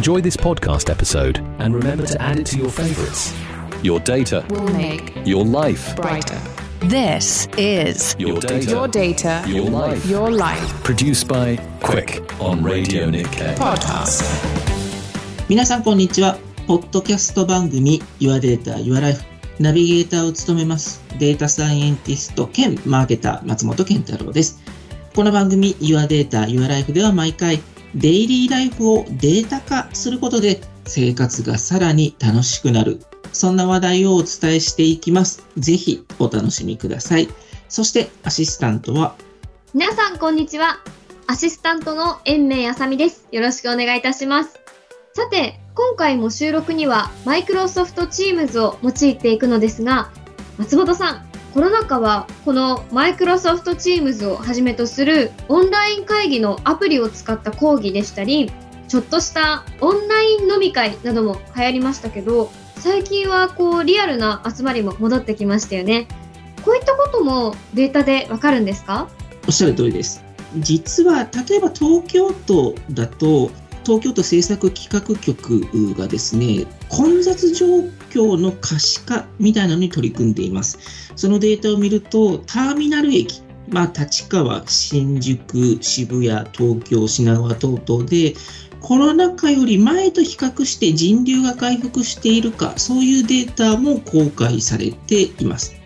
enjoy this podcast episode and remember to add it to your favorites. Your data, will make your life, brighter. This is your data, Your data, your life. your life. Produced by Quick on Radio Nikkei. Podcast. 皆さんこんにちは。ポッドキャスト番組 Your Data, Your Life ナビゲーターを務めますデータサイエンティスト兼マーケター松本健太郎です。この番組 Your Data, Your Life では毎回デイリーライフをデータ化することで生活がさらに楽しくなる。そんな話題をお伝えしていきます。ぜひお楽しみください。そしてアシスタントは？皆さんこんにちは。アシスタントの延命あさみです。よろしくお願いいたします。さて、今回も収録にはマイクロソフト Teams を用いていくのですが、松本さん、コロナ禍はこのマイクロソフト Teams をはじめとするオンライン会議のアプリを使った講義でしたり、ちょっとしたオンライン飲み会なども流行りましたけど、最近はこうリアルな集まりも戻ってきましたよね。こういったこともデータでわかるんですか？おっしゃる通りです。実は例えば東京都だと東京都政策企画局がですね混雑状況の可視化みたいなのに取り組んでいます。そのデータを見るとターミナル駅まあ、立川、新宿、渋谷、東京、品川等々でコロナ禍より前と比較して人流が回復しているかそういうデータも公開されています。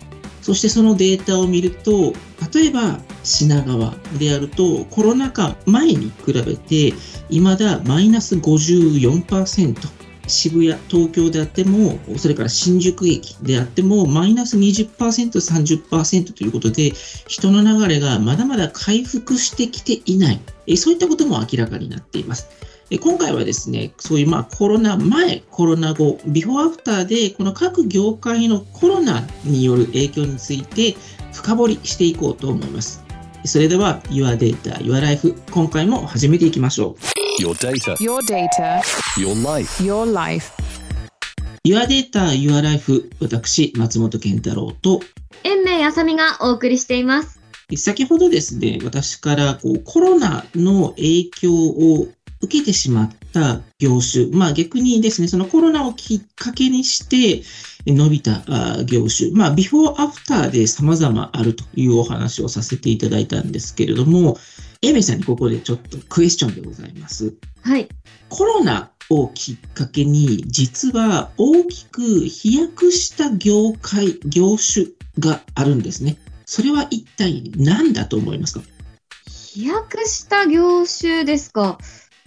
そしてそのデータを見ると、例えば品川であると、コロナ禍前に比べて、未だマイナス54%、渋谷、東京であっても、それから新宿駅であっても、マイナス20%、30%ということで、人の流れがまだまだ回復してきていない、そういったことも明らかになっています。で今回はですね、そういうまあコロナ前、コロナ後、ビフォーアフターで、この各業界のコロナによる影響について深掘りしていこうと思います。それでは、Your Data, Your Life、今回も始めていきましょ Your data, Your data, your life. your life. う。Your Data, Your Life、私、松本健太郎と、延命あさみがお送りしています。先ほどですね、私からこうコロナの影響を受けてしまった業種、まあ逆にですね、そのコロナをきっかけにして伸びたあ業種、まあビフォーアフターで様々あるというお話をさせていただいたんですけれども、エメさんにここでちょっとクエスチョンでございます。はい。コロナをきっかけに、実は大きく飛躍した業界、業種があるんですね。それは一体何だと思いますか？飛躍した業種ですか？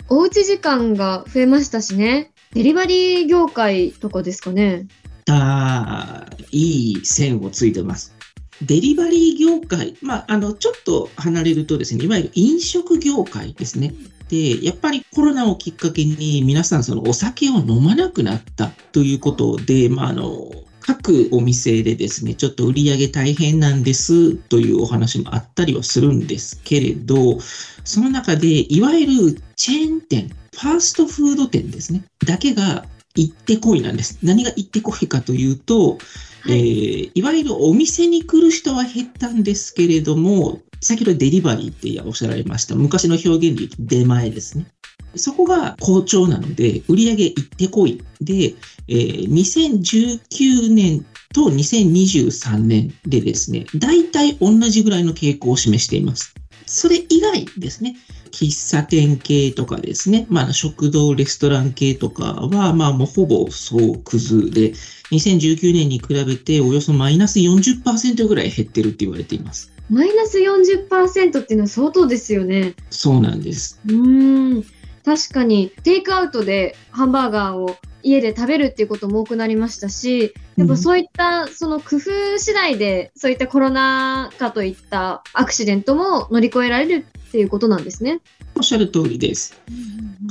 おうち時間が増えましたしね。デリバリー業界とかですかね。あーいい線をついてます。デリバリー業界、まあ、あの、ちょっと離れるとですね、いわゆる飲食業界ですね。で、やっぱりコロナをきっかけに皆さんそのお酒を飲まなくなったということで、まあ、あの、各お店でですね、ちょっと売り上げ大変なんですというお話もあったりはするんですけれど、その中で、いわゆるチェーン店、ファーストフード店ですね、だけが行ってこいなんです。何が行ってこいかというと、はいえーいわゆるお店に来る人は減ったんですけれども、先ほどデリバリーっておっしゃられました。昔の表現で言うと出前ですね。そこが好調なので、売上行ってこい。で、えー2019年と2023年でですね、大体同じぐらいの傾向を示しています。それ以外ですね、喫茶店系とかですね、まあ、食堂、レストラン系とかは、まあ、もうほぼ総崩で、2019年に比べておよそマイナス40%ぐらい減ってるって言われています。マイナス40%っていうのは相当ですよね。そうなんです。うーん。確かに、テイクアウトでハンバーガーを家で食べるっていうことも多くなりましたし、やっぱそういった、その工夫次第で、そういったコロナ禍といったアクシデントも乗り越えられるっていうことなんですね。おっしゃる通りです。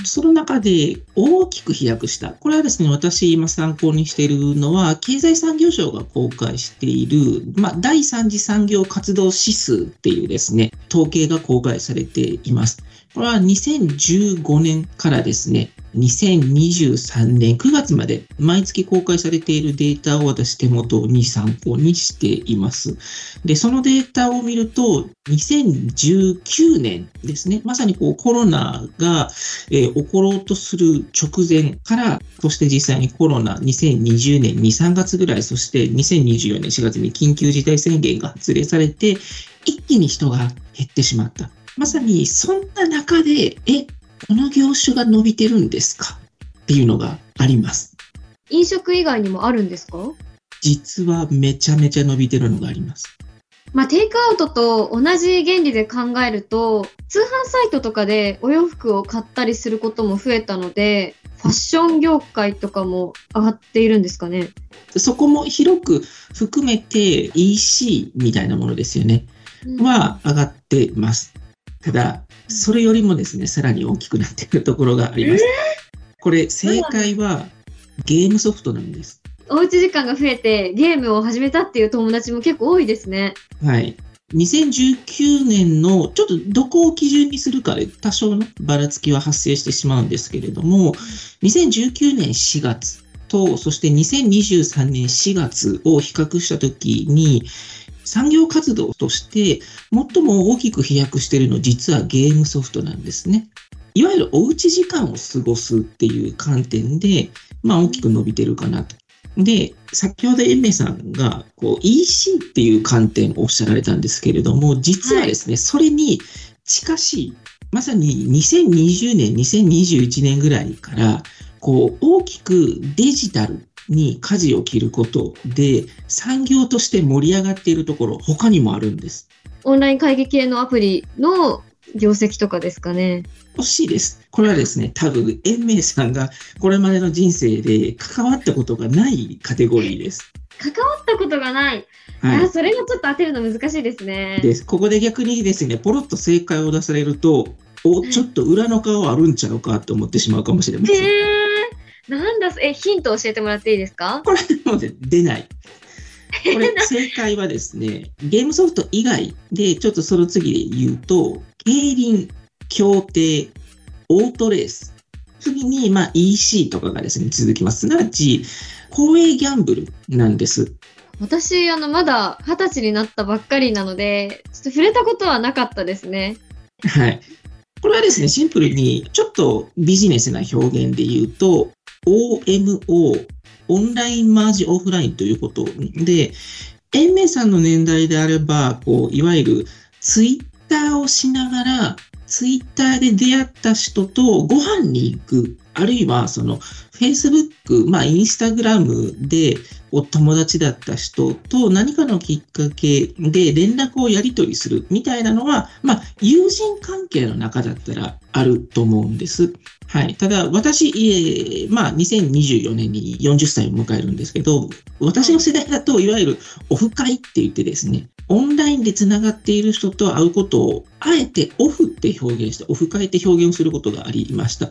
その中で大きく飛躍した。これはですね、私今参考にしているのは、経済産業省が公開している、まあ、第三次産業活動指数っていうですね、統計が公開されています。これは2015年からですね、2023年9月まで毎月公開されているデータを私手元に参考にしています。で、そのデータを見ると、2019年ですね、まさにこうコロナが、えー、起ころうとする直前から、そして実際にコロナ2020年2、3月ぐらい、そして2024年4月に緊急事態宣言が発令されて、一気に人が減ってしまった。まさにそんな中で、え、この業種が伸びてるんですか？っていうのがあります。飲食以外にもあるんですか？実はめちゃめちゃ伸びてるのがあります。まあ、テイクアウトと同じ原理で考えると、通販サイトとかでお洋服を買ったりすることも増えたので、ファッション業界とかも上がっているんですかね？そこも広く含めて EC みたいなものですよね。うん、は上がってます。ただ、それよりもですね、さらに大きくなっているところがあります。えー、これ、正解はゲームソフトなんです。おうち時間が増えてゲームを始めたっていう友達も結構多いですね。はい。2019年のちょっとどこを基準にするかで多少のばらつきは発生してしまうんですけれども、2019年4月と、そして2023年4月を比較したときに、産業活動として最も大きく飛躍しているの実はゲームソフトなんですね。いわゆるおうち時間を過ごすっていう観点で、まあ大きく伸びてるかなと。で、先ほどエンメさんがこう EC っていう観点をおっしゃられたんですけれども、実はですね、はい、それに近しい、まさに2020年、2021年ぐらいから、こう大きくデジタルに舵を切ることで、産業として盛り上がっているところ、他にもあるんです。オンライン会議系のアプリの業績とかですかね。惜しいです。これはですね、多分、延命さんがこれまでの人生で関わったことがないカテゴリーです。関わったことがない。はい、あそれがちょっと当てるの難しいですね。です。ここで逆にですね、ポロッと正解を出されると、お、ちょっと裏の顔あるんちゃうかと思ってしまうかもしれません。えー、なんだ、え、ヒント教えてもらっていいですか？これでも出ない。これ、正解はですね、ゲームソフト以外で、ちょっとその次で言うと、競輪、協定、オートレース。次に、まあ、EC とかがですね、続きます。すなわち、公営ギャンブルなんです。私、あの、まだ二十歳になったばっかりなので、ちょっと触れたことはなかったですね。はい。これはですね、シンプルに、ちょっとビジネスな表現で言うと、OMO、オンラインマージオフラインということで、延命さんの年代であれば、こう、いわゆるツイッターをしながら、ツイッターで出会った人とご飯に行く、あるいはその Facebook、まあインスタグラムでお友達だった人と何かのきっかけで連絡をやり取りするみたいなのは、まあ友人関係の中だったらあると思うんです。はい。ただ、私、えー、まあ、2024年に40歳を迎えるんですけど、私の世代だと、いわゆるオフ会って言ってですね、オンラインでつながっている人と会うことを、あえてオフって表現して、オフ会って表現をすることがありました。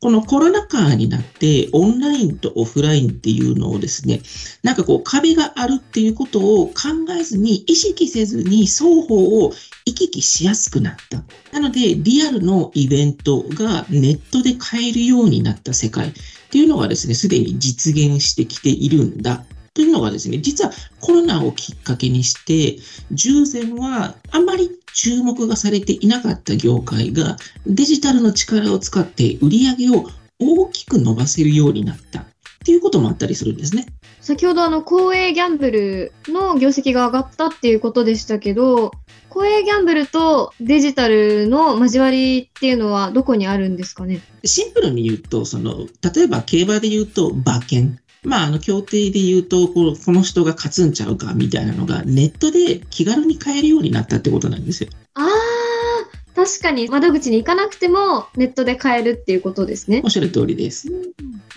このコロナ禍になって、オンラインとオフラインっていうのをですね、なんかこう壁があるっていうことを考えずに、意識せずに双方を行き来しやすくなった。なので、リアルのイベントがネットで買えるようになった世界っていうのがですね、すでに実現してきているんだというのがですね、実はコロナをきっかけにして、従前はあまり注目がされていなかった業界がデジタルの力を使って売り上げを大きく伸ばせるようになったっていうこともあったりするんですね。先ほどあの公営ギャンブルの業績が上がったっていうことでしたけど、公営ギャンブルとデジタルの交わりっていうのはどこにあるんですかね？シンプルに言うと、その、例えば競馬で言うと馬券。まあ、あの、協定で言うとこ、この人が勝つんちゃうかみたいなのが、ネットで気軽に買えるようになったってことなんですよ。ああ、確かに窓口に行かなくてもネットで買えるっていうことですね。おっしゃる通りです。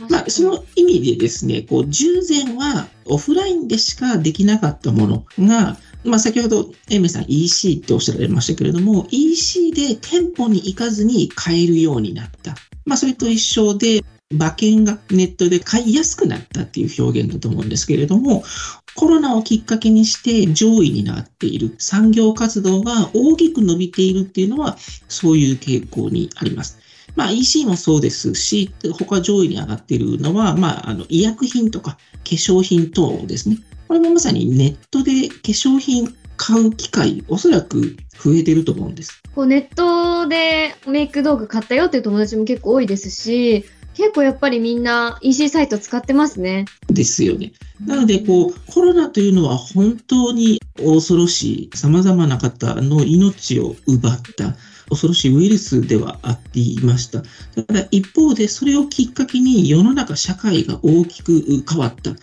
まあ、その意味でですね、こう、従前はオフラインでしかできなかったものが、まあ、先ほど、エミさん EC っておっしゃられましたけれども、EC で店舗に行かずに買えるようになった。まあ、それと一緒で、馬券がネットで買いやすくなったっていう表現だと思うんですけれども、コロナをきっかけにして上位になっている産業活動が大きく伸びているっていうのは、そういう傾向にあります。まあ EC もそうですし、他上位に上がっているのは、まああの医薬品とか化粧品等ですね。これもまさにネットで化粧品買う機会、おそらく増えてると思うんです。こうネットでメイク道具買ったよっていう友達も結構多いですし、結構やっぱりみんな EC サイト使ってますね。ですよね。なので、こう、コロナというのは本当に恐ろしい、様々な方の命を奪った恐ろしいウイルスではあっていました。ただ一方で、それをきっかけに世の中、社会が大きく変わった。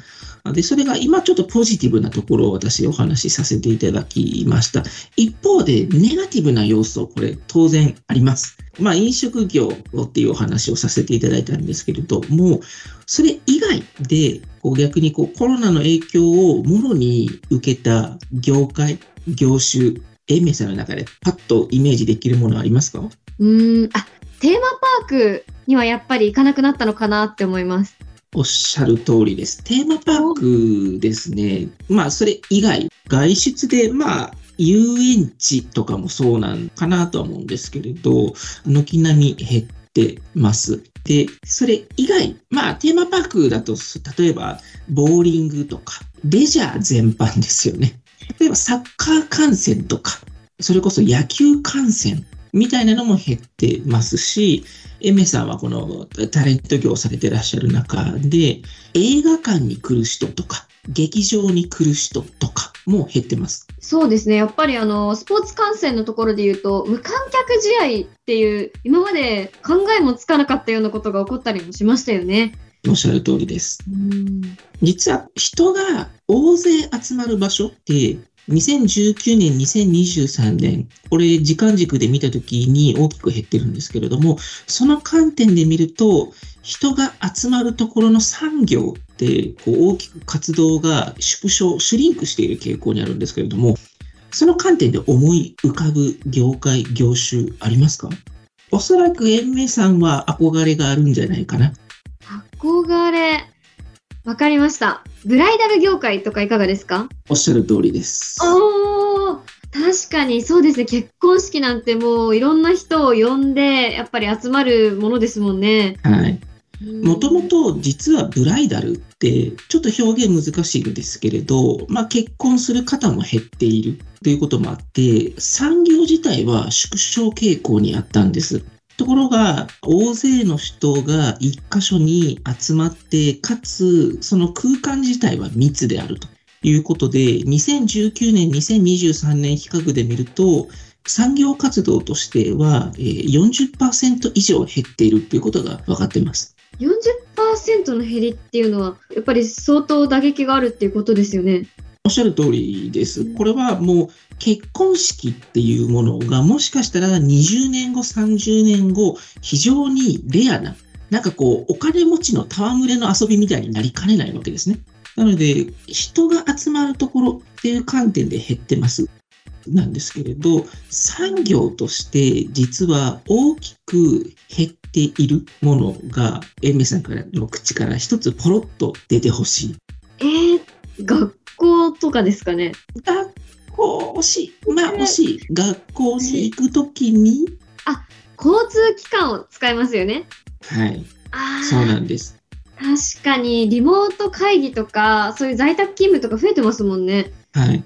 で、それが今ちょっとポジティブなところを私お話しさせていただきました。一方で、ネガティブな要素、これ当然あります。まあ、飲食業っていうお話をさせていただいたんですけれども、それ以外で、こう逆にこうコロナの影響をもろに受けた業界、業種、英明さんの中でパッとイメージできるものはありますか？うん、あ、テーマパークにはやっぱり行かなくなったのかなって思います。おっしゃる通りです。テーマパークですね。まあ、それ以外、外出で、まあ、遊園地とかもそうなんかなとは思うんですけれど、軒並み減ってます。で、それ以外、まあ、テーマパークだと、例えば、ボーリングとか、レジャー全般ですよね。例えば、サッカー観戦とか、それこそ野球観戦みたいなのも減ってますし、エメさんはこのタレント業をされてらっしゃる中で、映画館に来る人とか、劇場に来る人とかも減ってます。そうですね。やっぱりあの、スポーツ観戦のところで言うと、無観客試合っていう、今まで考えもつかなかったようなことが起こったりもしましたよね。おっしゃる通りです。実は人が大勢集まる場所って2019年、2023年、これ時間軸で見たときに大きく減ってるんですけれども、その観点で見ると、人が集まるところの産業ってこう大きく活動が縮小、シュリンクしている傾向にあるんですけれども、その観点で思い浮かぶ業界、業種ありますか？おそらく延命さんは憧れがあるんじゃないかな。憧れ。わかりました。ブライダル業界とかいかがですか？おっしゃる通りです。おー確かにそうですね。結婚式なんてもういろんな人を呼んで、やっぱり集まるものですもんね。はい。もともと実はブライダルってちょっと表現難しいんですけれど、まあ結婚する方も減っているということもあって、産業自体は縮小傾向にあったんです。ところが、大勢の人が一箇所に集まって、かつ、その空間自体は密であるということで、2019年、2023年比較で見ると、産業活動としては40%以上減っているということが分かっています。40%の減りっていうのは、やっぱり相当打撃があるっていうことですよね。おっしゃる通りです。これはもう結婚式っていうものがもしかしたら20年後、30年後、非常にレアな、なんかこう、お金持ちの戯れの遊びみたいになりかねないわけですね。なので、人が集まるところっていう観点で減ってます。なんですけれど、産業として実は大きく減っているものが、エンメさんからの口から一つポロッと出てほしい。えー、学校とかですかね。学校惜しい。まあ惜しい。学校に行くときに？あ、交通機関を使いますよね。はい。あそうなんです。確かに、リモート会議とか、そういう在宅勤務とか増えてますもんね。はい。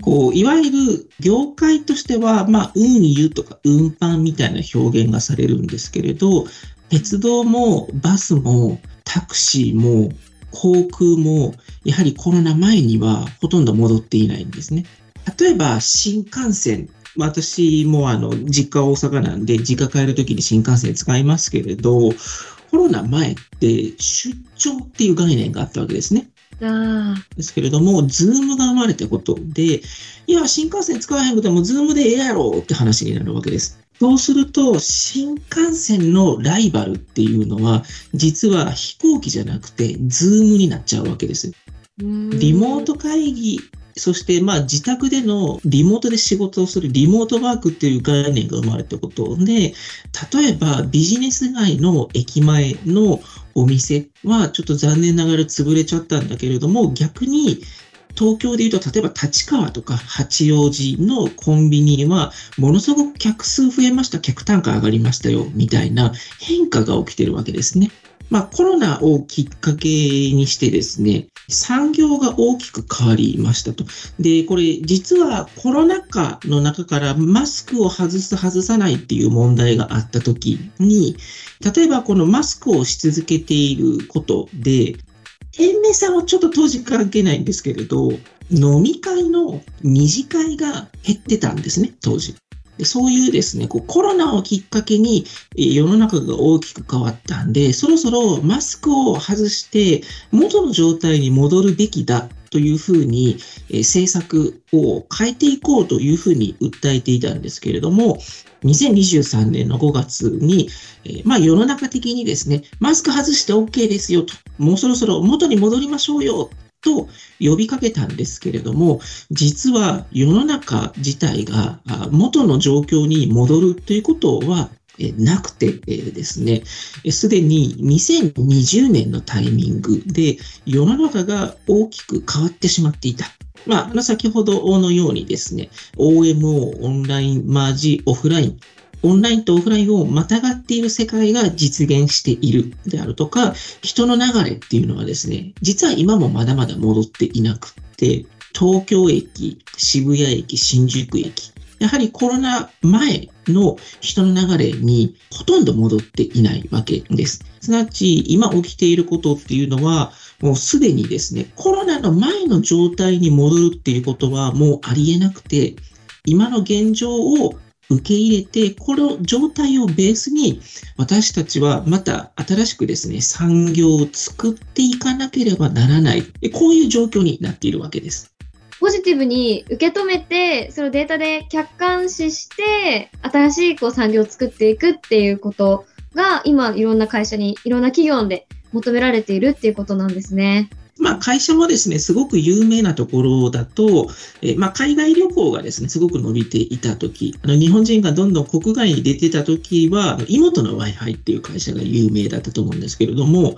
こう、いわゆる業界としては、まあ、運輸とか運搬みたいな表現がされるんですけれど、鉄道もバスもタクシーも航空も、やはりコロナ前にはほとんど戻っていないんですね。例えば、新幹線。私もあの、実家大阪なんで、実家帰るときに新幹線使いますけれど、コロナ前って出張っていう概念があったわけですね。ですけれども、 Zoomが生まれたことで、いや、新幹線使わへんくても、 Zoomでええやろって話になるわけです。そうすると、新幹線のライバルっていうのは、実は飛行機じゃなくて、 Zoomになっちゃうわけです。リモート会議、そしてまあ自宅でのリモートで仕事をするリモートワークっていう概念が生まれたことで、例えばビジネス街の駅前のお店はちょっと残念ながら潰れちゃったんだけれども、逆に東京でいうと、例えば立川とか八王子のコンビニは、ものすごく客数増えました、客単価上がりましたよ、みたいな変化が起きてるわけですね。まあ、コロナをきっかけにしてですね、産業が大きく変わりましたと。で、これ実はコロナ禍の中からマスクを外す、外さないっていう問題があった時に、例えばこのマスクをし続けていることで、延命さんはちょっと当時関係ないんですけれど、飲み会の二次会が減ってたんですね、当時。そういうですね、こうコロナをきっかけに世の中が大きく変わったんで、そろそろマスクを外して元の状態に戻るべきだというふうに、政策を変えていこうというふうに訴えていたんですけれども、2023年の5月に、まあ世の中的にですね、マスク外して OK ですよと、もうそろそろ元に戻りましょうよと呼びかけたんですけれども、実は世の中自体が元の状況に戻るということはえなくてですね、すでに2020年のタイミングで世の中が大きく変わってしまっていた。まあ、先ほどのようにですね、OMO、オンライン、マージ、オフライン、オンラインとオフラインをまたがっている世界が実現している。であるとか、人の流れっていうのはですね、実は今もまだまだ戻っていなくて、東京駅、渋谷駅、新宿駅、やはりコロナ前の人の流れにほとんど戻っていないわけです。すなわち、今起きていることっていうのは、もうすでにですね、コロナの前の状態に戻るっていうことはもうありえなくて、今の現状を受け入れて、この状態をベースに、私たちはまた新しくですね、産業を作っていかなければならない。こういう状況になっているわけです。ポジティブに受け止めて、そのデータで客観視して、新しいこう産業を作っていくっていうことが、今いろんな会社に、いろんな企業で求められているっていうことなんですね。まあ、会社もですね、すごく有名なところだと、えまあ、海外旅行がですね、すごく伸びていたとき、あの日本人がどんどん国外に出てたときは、妹の Wi-Fi っていう会社が有名だったと思うんですけれども、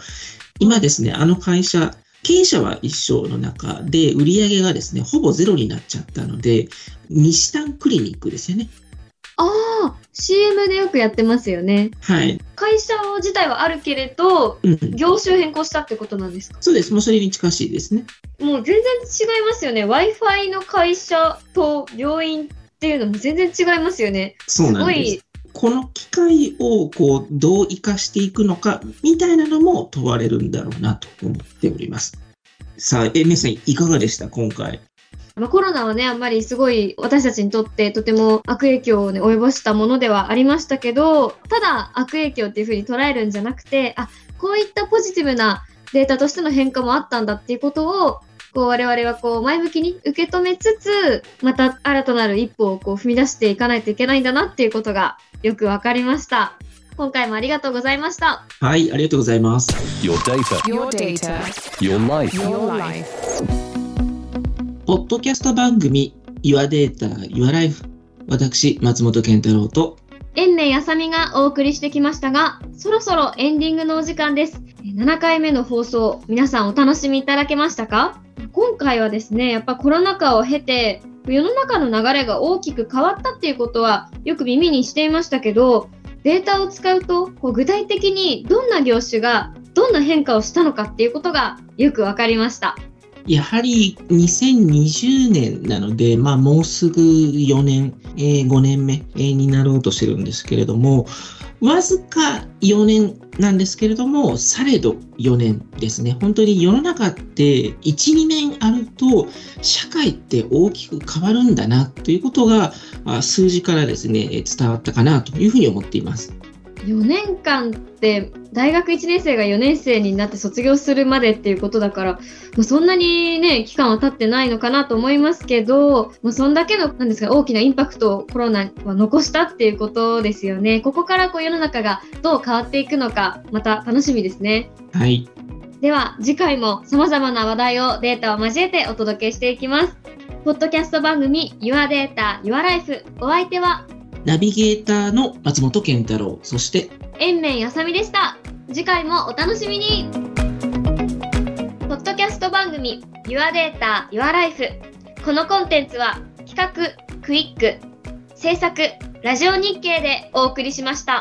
今ですね、あの会社、経営者は一緒の中で、売り上げがですね、ほぼゼロになっちゃったので、西丹クリニックですよね。ああ、CM でよくやってますよね。はい。会社自体はあるけれど、うん、業種変更したってことなんですか？そうです。もうそれに近しいですね。もう全然違いますよね。Wi-Fi の会社と病院っていうのも全然違いますよね。そうなんです。この機会をこうどう生かしていくのかみたいなのも問われるんだろうなと思っております。さあ、え、皆さんいかがでした？今回。ま、コロナはね、あんまりすごい私たちにとってとても悪影響を、ね、及ぼしたものではありましたけど、ただ悪影響っていうふうに捉えるんじゃなくて、あ、こういったポジティブなデータとしての変化もあったんだっていうことを、こう我々はこう前向きに受け止めつつ、また新たなる一歩をこう踏み出していかないといけないんだなっていうことがよくわかりました。今回もありがとうございました。はい、ありがとうございます。Your data. Your data. Your life. Your life. ポッドキャスト番組 Your Data, Your Life 私、松本健太郎と延命あさみがお送りしてきましたが、そろそろエンディングのお時間です。7回目の放送、皆さんお楽しみいただけましたか？今回はですね、やっぱコロナ禍を経て、世の中の流れが大きく変わったっていうことはよく耳にしていましたけど、データを使うとこう具体的にどんな業種がどんな変化をしたのかっていうことがよくわかりました。やはり2020年なので、まあ、もうすぐ4年、えー、5年目、になろうとしてるんですけれども、わずか4年なんですけれども、されど4年ですね。本当に世の中って1、2年あると、社会って大きく変わるんだなということが、数字からですね、伝わったかなというふうに思っています。4年間って大学1年生が4年生になって卒業するまでっていうことだから、まあ、そんなにね期間は経ってないのかなと思いますけど、まあ、そんだけのなんですか大きなインパクトをコロナは残したっていうことですよね。ここからこう世の中がどう変わっていくのかまた楽しみですね。はい。では次回も様々な話題をデータを交えてお届けしていきます。ポッドキャスト番組 Your Data, Your Life お相手はナビゲーターの松本健太郎、そして、延命あさみでした。次回もお楽しみにポッドキャスト番組 Your Data, Your Life。このコンテンツは企画、クイック、制作、ラジオ日経でお送りしました。